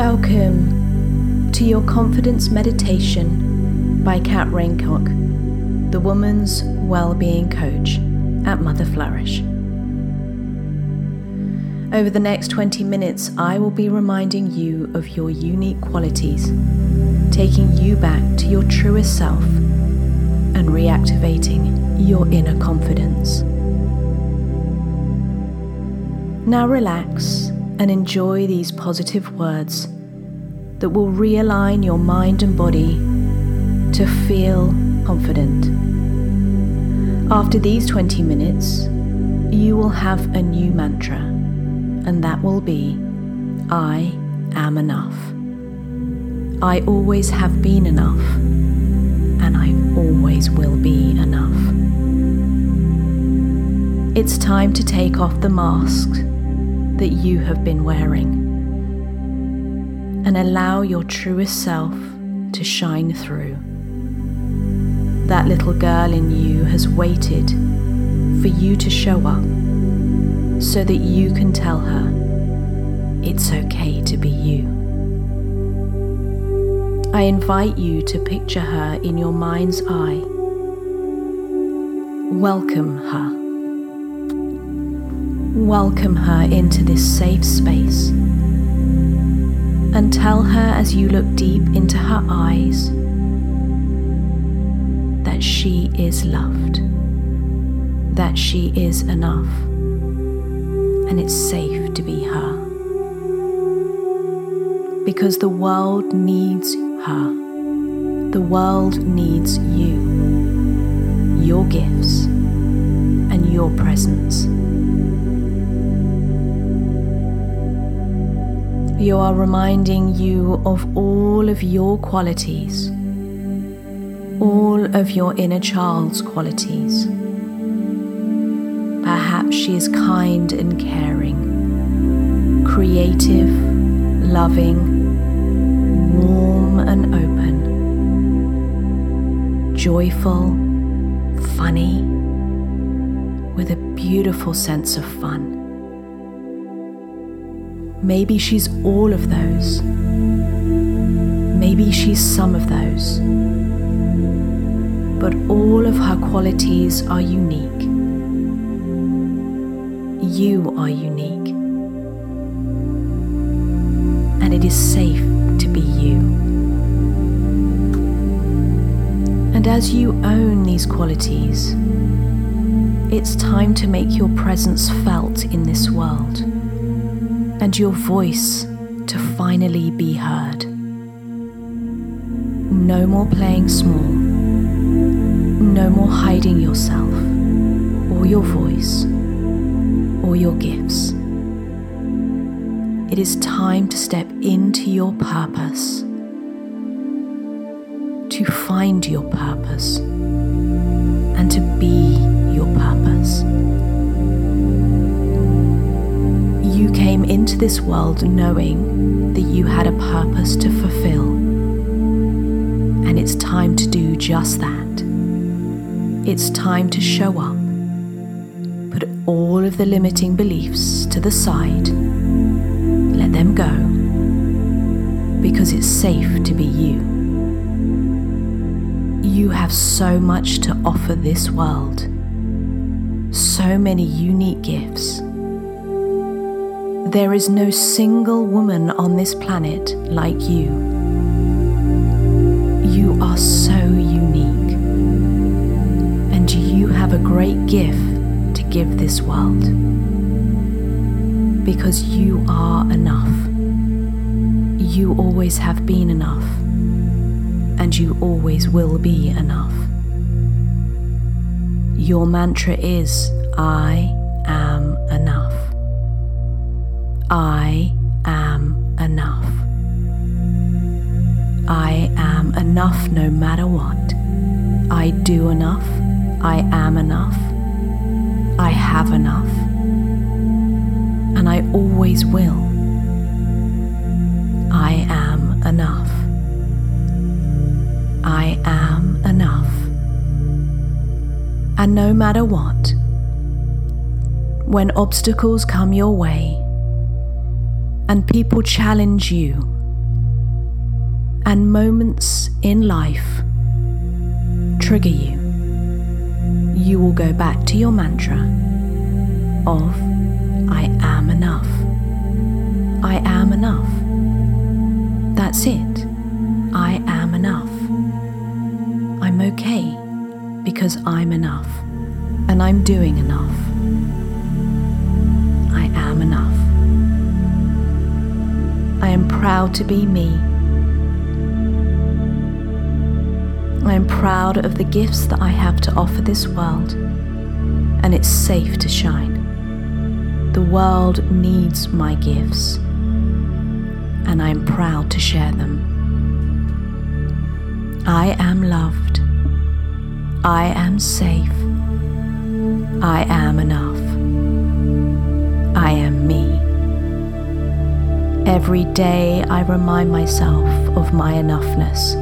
Welcome to your confidence meditation by Cat Raincock, the woman's well-being coach at Mother Flourish. Over the next 20 minutes, I will be reminding you of your unique qualities, taking you back to your truest self and reactivating your inner confidence. Now relax and enjoy these positive words that will realign your mind and body to feel confident. After these 20 minutes, you will have a new mantra, and that will be I am enough. I always have been enough, and I always will be enough. It's time to take off the mask that you have been wearing and allow your truest self to shine through. That little girl in you has waited for you to show up so that you can tell her it's okay to be you. I invite you to picture her in your mind's eye. Welcome her. Welcome her into this safe space and tell her as you look deep into her eyes that she is loved, that she is enough, and it's safe to be her. Because the world needs her, the world needs you, your gifts, and your presence. You are reminding you of all of your qualities, all of your inner child's qualities. Perhaps she is kind and caring, creative, loving, warm and open, joyful, funny, with a beautiful sense of fun. Maybe she's all of those. Maybe she's some of those. But all of her qualities are unique. You are unique. And it is safe to be you. And as you own these qualities, it's time to make your presence felt in this world and your voice to finally be heard. No more playing small. No more hiding yourself or your voice or your gifts. It is time to step into your purpose, to find your purpose, and to be came into this world knowing that you had a purpose to fulfill, and it's time to do just that. It's time to show up, put all of the limiting beliefs to the side, let them go, because it's safe to be you. You have so much to offer this world, so many unique gifts there is no single woman on this planet like you. You are so unique, and you have a great gift to give this world because you are enough. You always have been enough, and you always will be enough. Your mantra is I am. I am enough. I am enough no matter what. I do enough. I am enough. I have enough. And I always will. I am enough. I am enough. And no matter what, when obstacles come your way, and people challenge you and moments in life trigger you, you will go back to your mantra of I am enough. I am enough. That's it. I am enough. I'm okay because I'm enough and I'm doing enough. I am proud to be me. I am proud of the gifts that I have to offer this world, and it's safe to shine. The world needs my gifts, and I am proud to share them. I am loved. I am safe. I am enough. I am me. Every day I remind myself of my enoughness.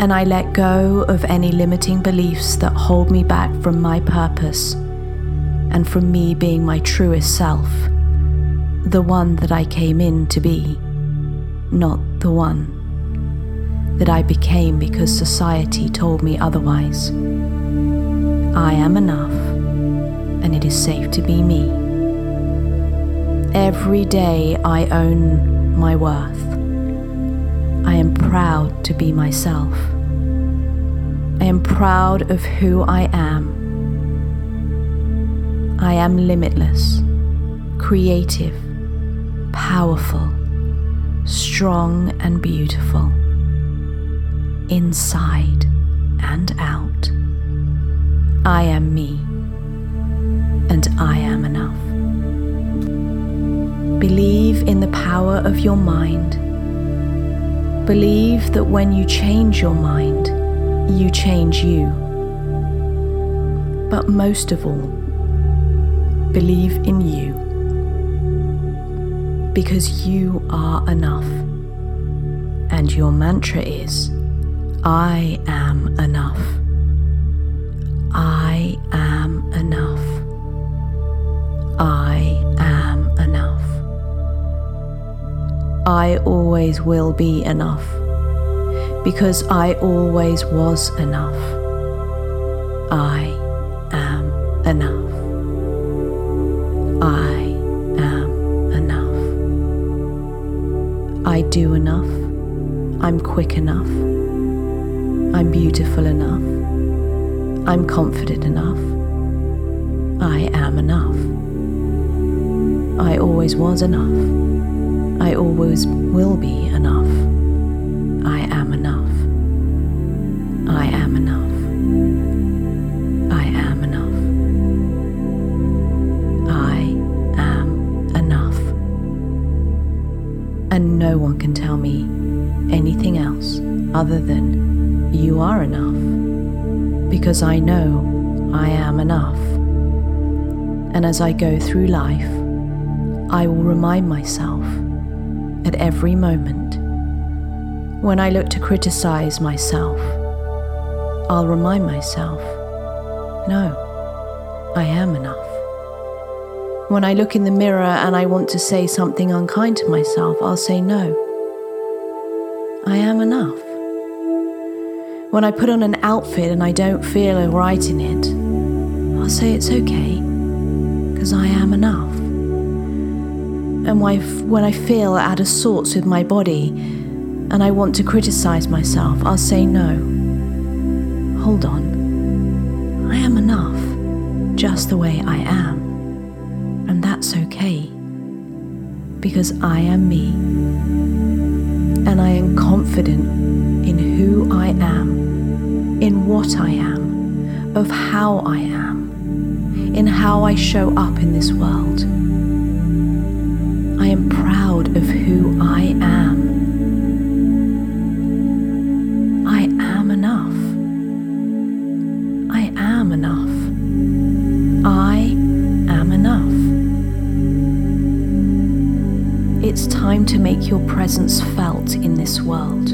And I let go of any limiting beliefs that hold me back from my purpose and from me being my truest self, the one that I came in to be, not the one that I became because society told me otherwise. I am enough, and it is safe to be me. Every day I own my worth. I am proud to be myself. I am proud of who I am. I am limitless, creative, powerful, strong, and beautiful inside and out. I am me, power of your mind. Believe that when you change your mind, you change you. But most of all, believe in you. Because you are enough. And your mantra is I am enough. I always will be enough because I always was enough. I am enough. I am enough. I do enough. I'm quick enough. I'm beautiful enough. I'm confident enough. I am enough. I always was enough. I always will be enough. I am enough. I am enough. I am enough. I am enough. And no one can tell me anything else other than you are enough, because I know I am enough. And as I go through life, I will remind myself at every moment. When I look to criticize myself, I'll remind myself, no, I am enough. When I look in the mirror and I want to say something unkind to myself, I'll say, no, I am enough. When I put on an outfit and I don't feel right in it, I'll say it's okay, because I am enough. And when I feel out of sorts with my body and I want to criticize myself, I'll say no. Hold on. I am enough, just the way I am. And that's okay, because I am me. And I am confident in who I am in what I am, of how I am, in how I show up in this world. I am proud of who I am. I am enough. I am enough. I am enough. It's time to make your presence felt in this world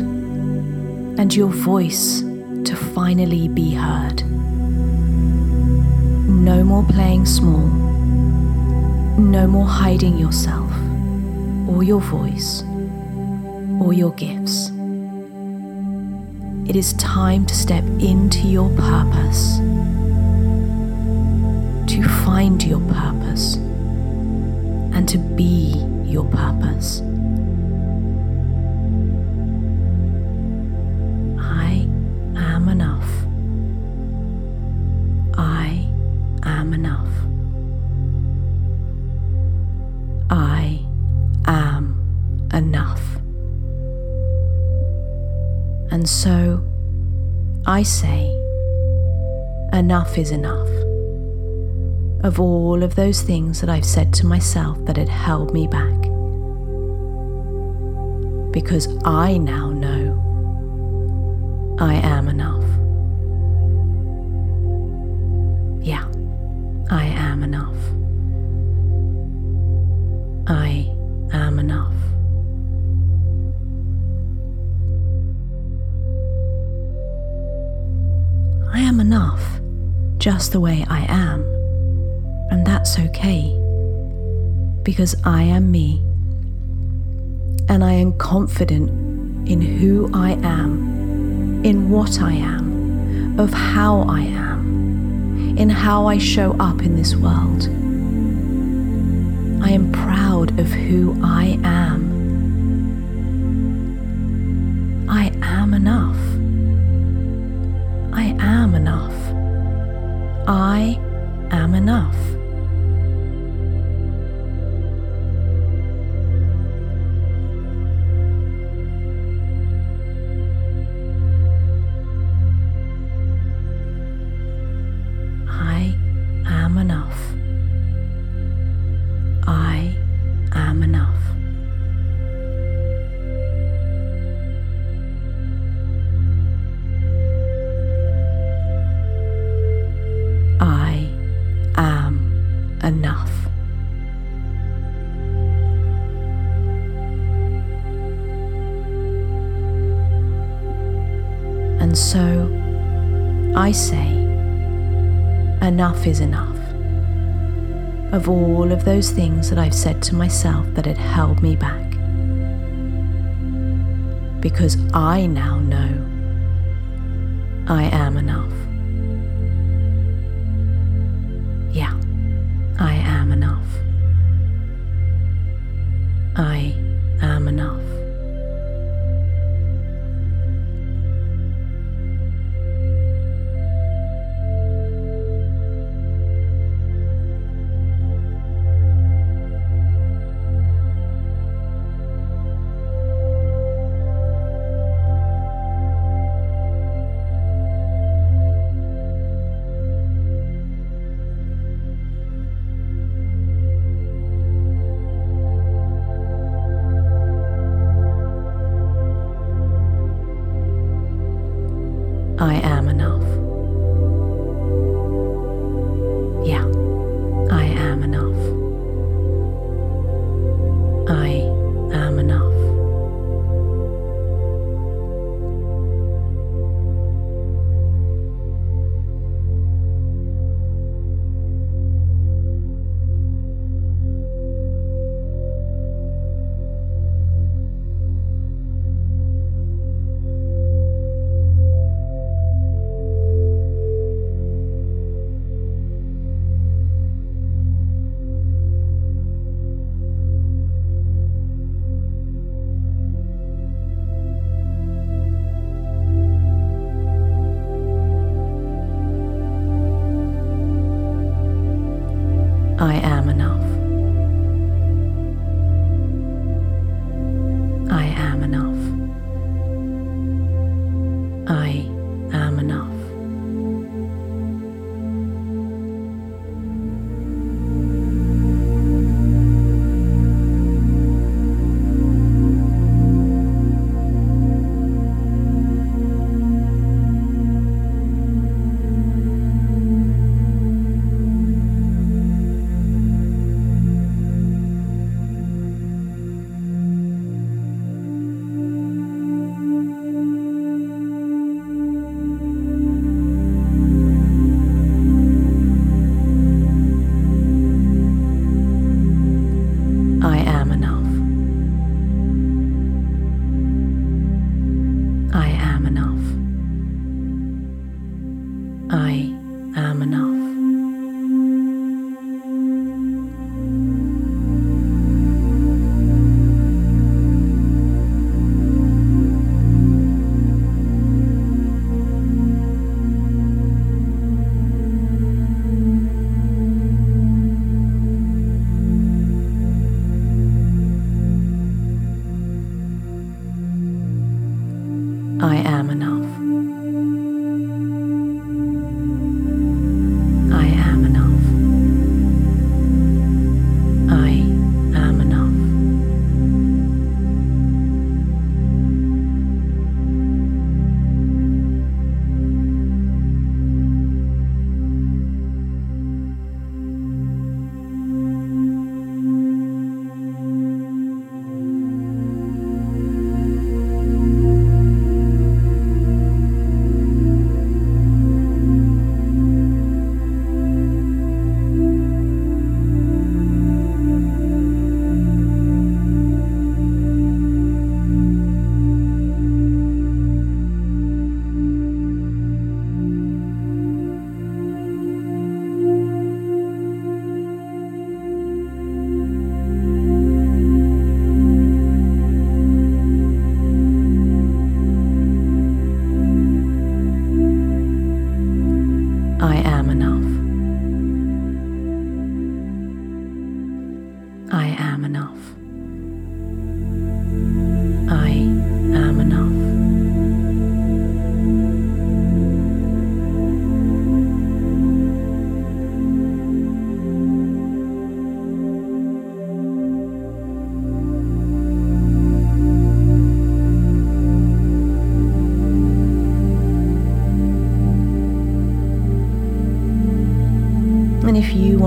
and your voice to finally be heard. No more playing small. No more hiding yourself or your voice. or your gifts. It is time to step into your purpose, to find your purpose, and to be your purpose. I am enough. I am enough. So I say, enough is enough. Of all of those things that I've said to myself that had held me back. Because I now know I am just the way I am, and that's okay because I am me and I am confident in who I am, in what I am, of how I am, in how I show up in this world. I am proud of who I am. I am enough. I say, enough is enough. Of all of those things that I've said to myself that had held me back. Because I now know I am enough.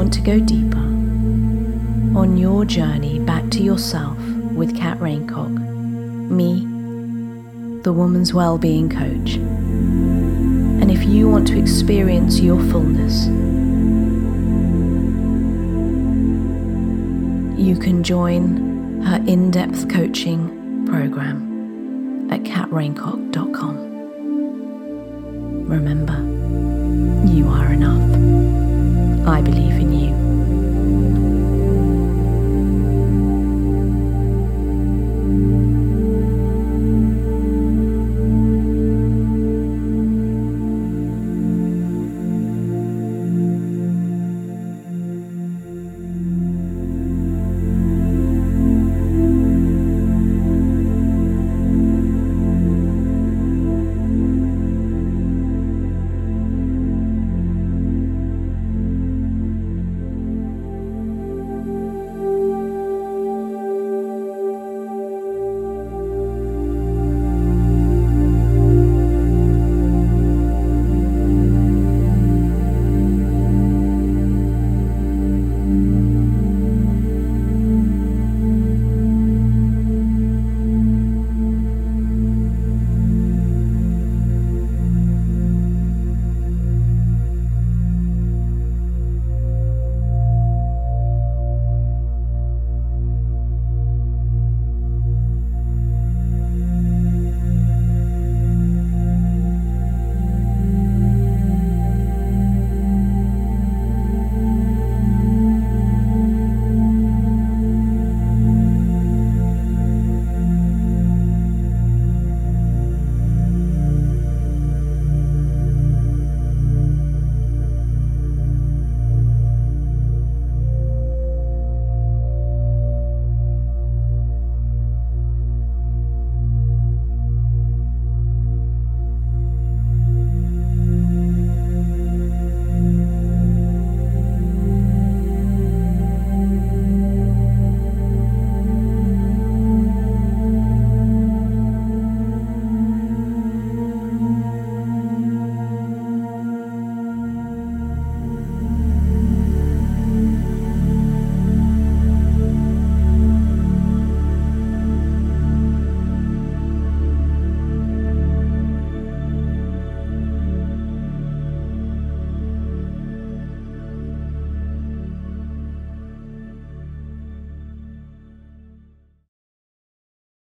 Want to go deeper on your journey back to yourself with Cat Raincock, me, the woman's well-being coach, and if you want to experience your fullness, you can join her in-depth coaching program at catraincock.com. Remember, you are enough. I believe in you.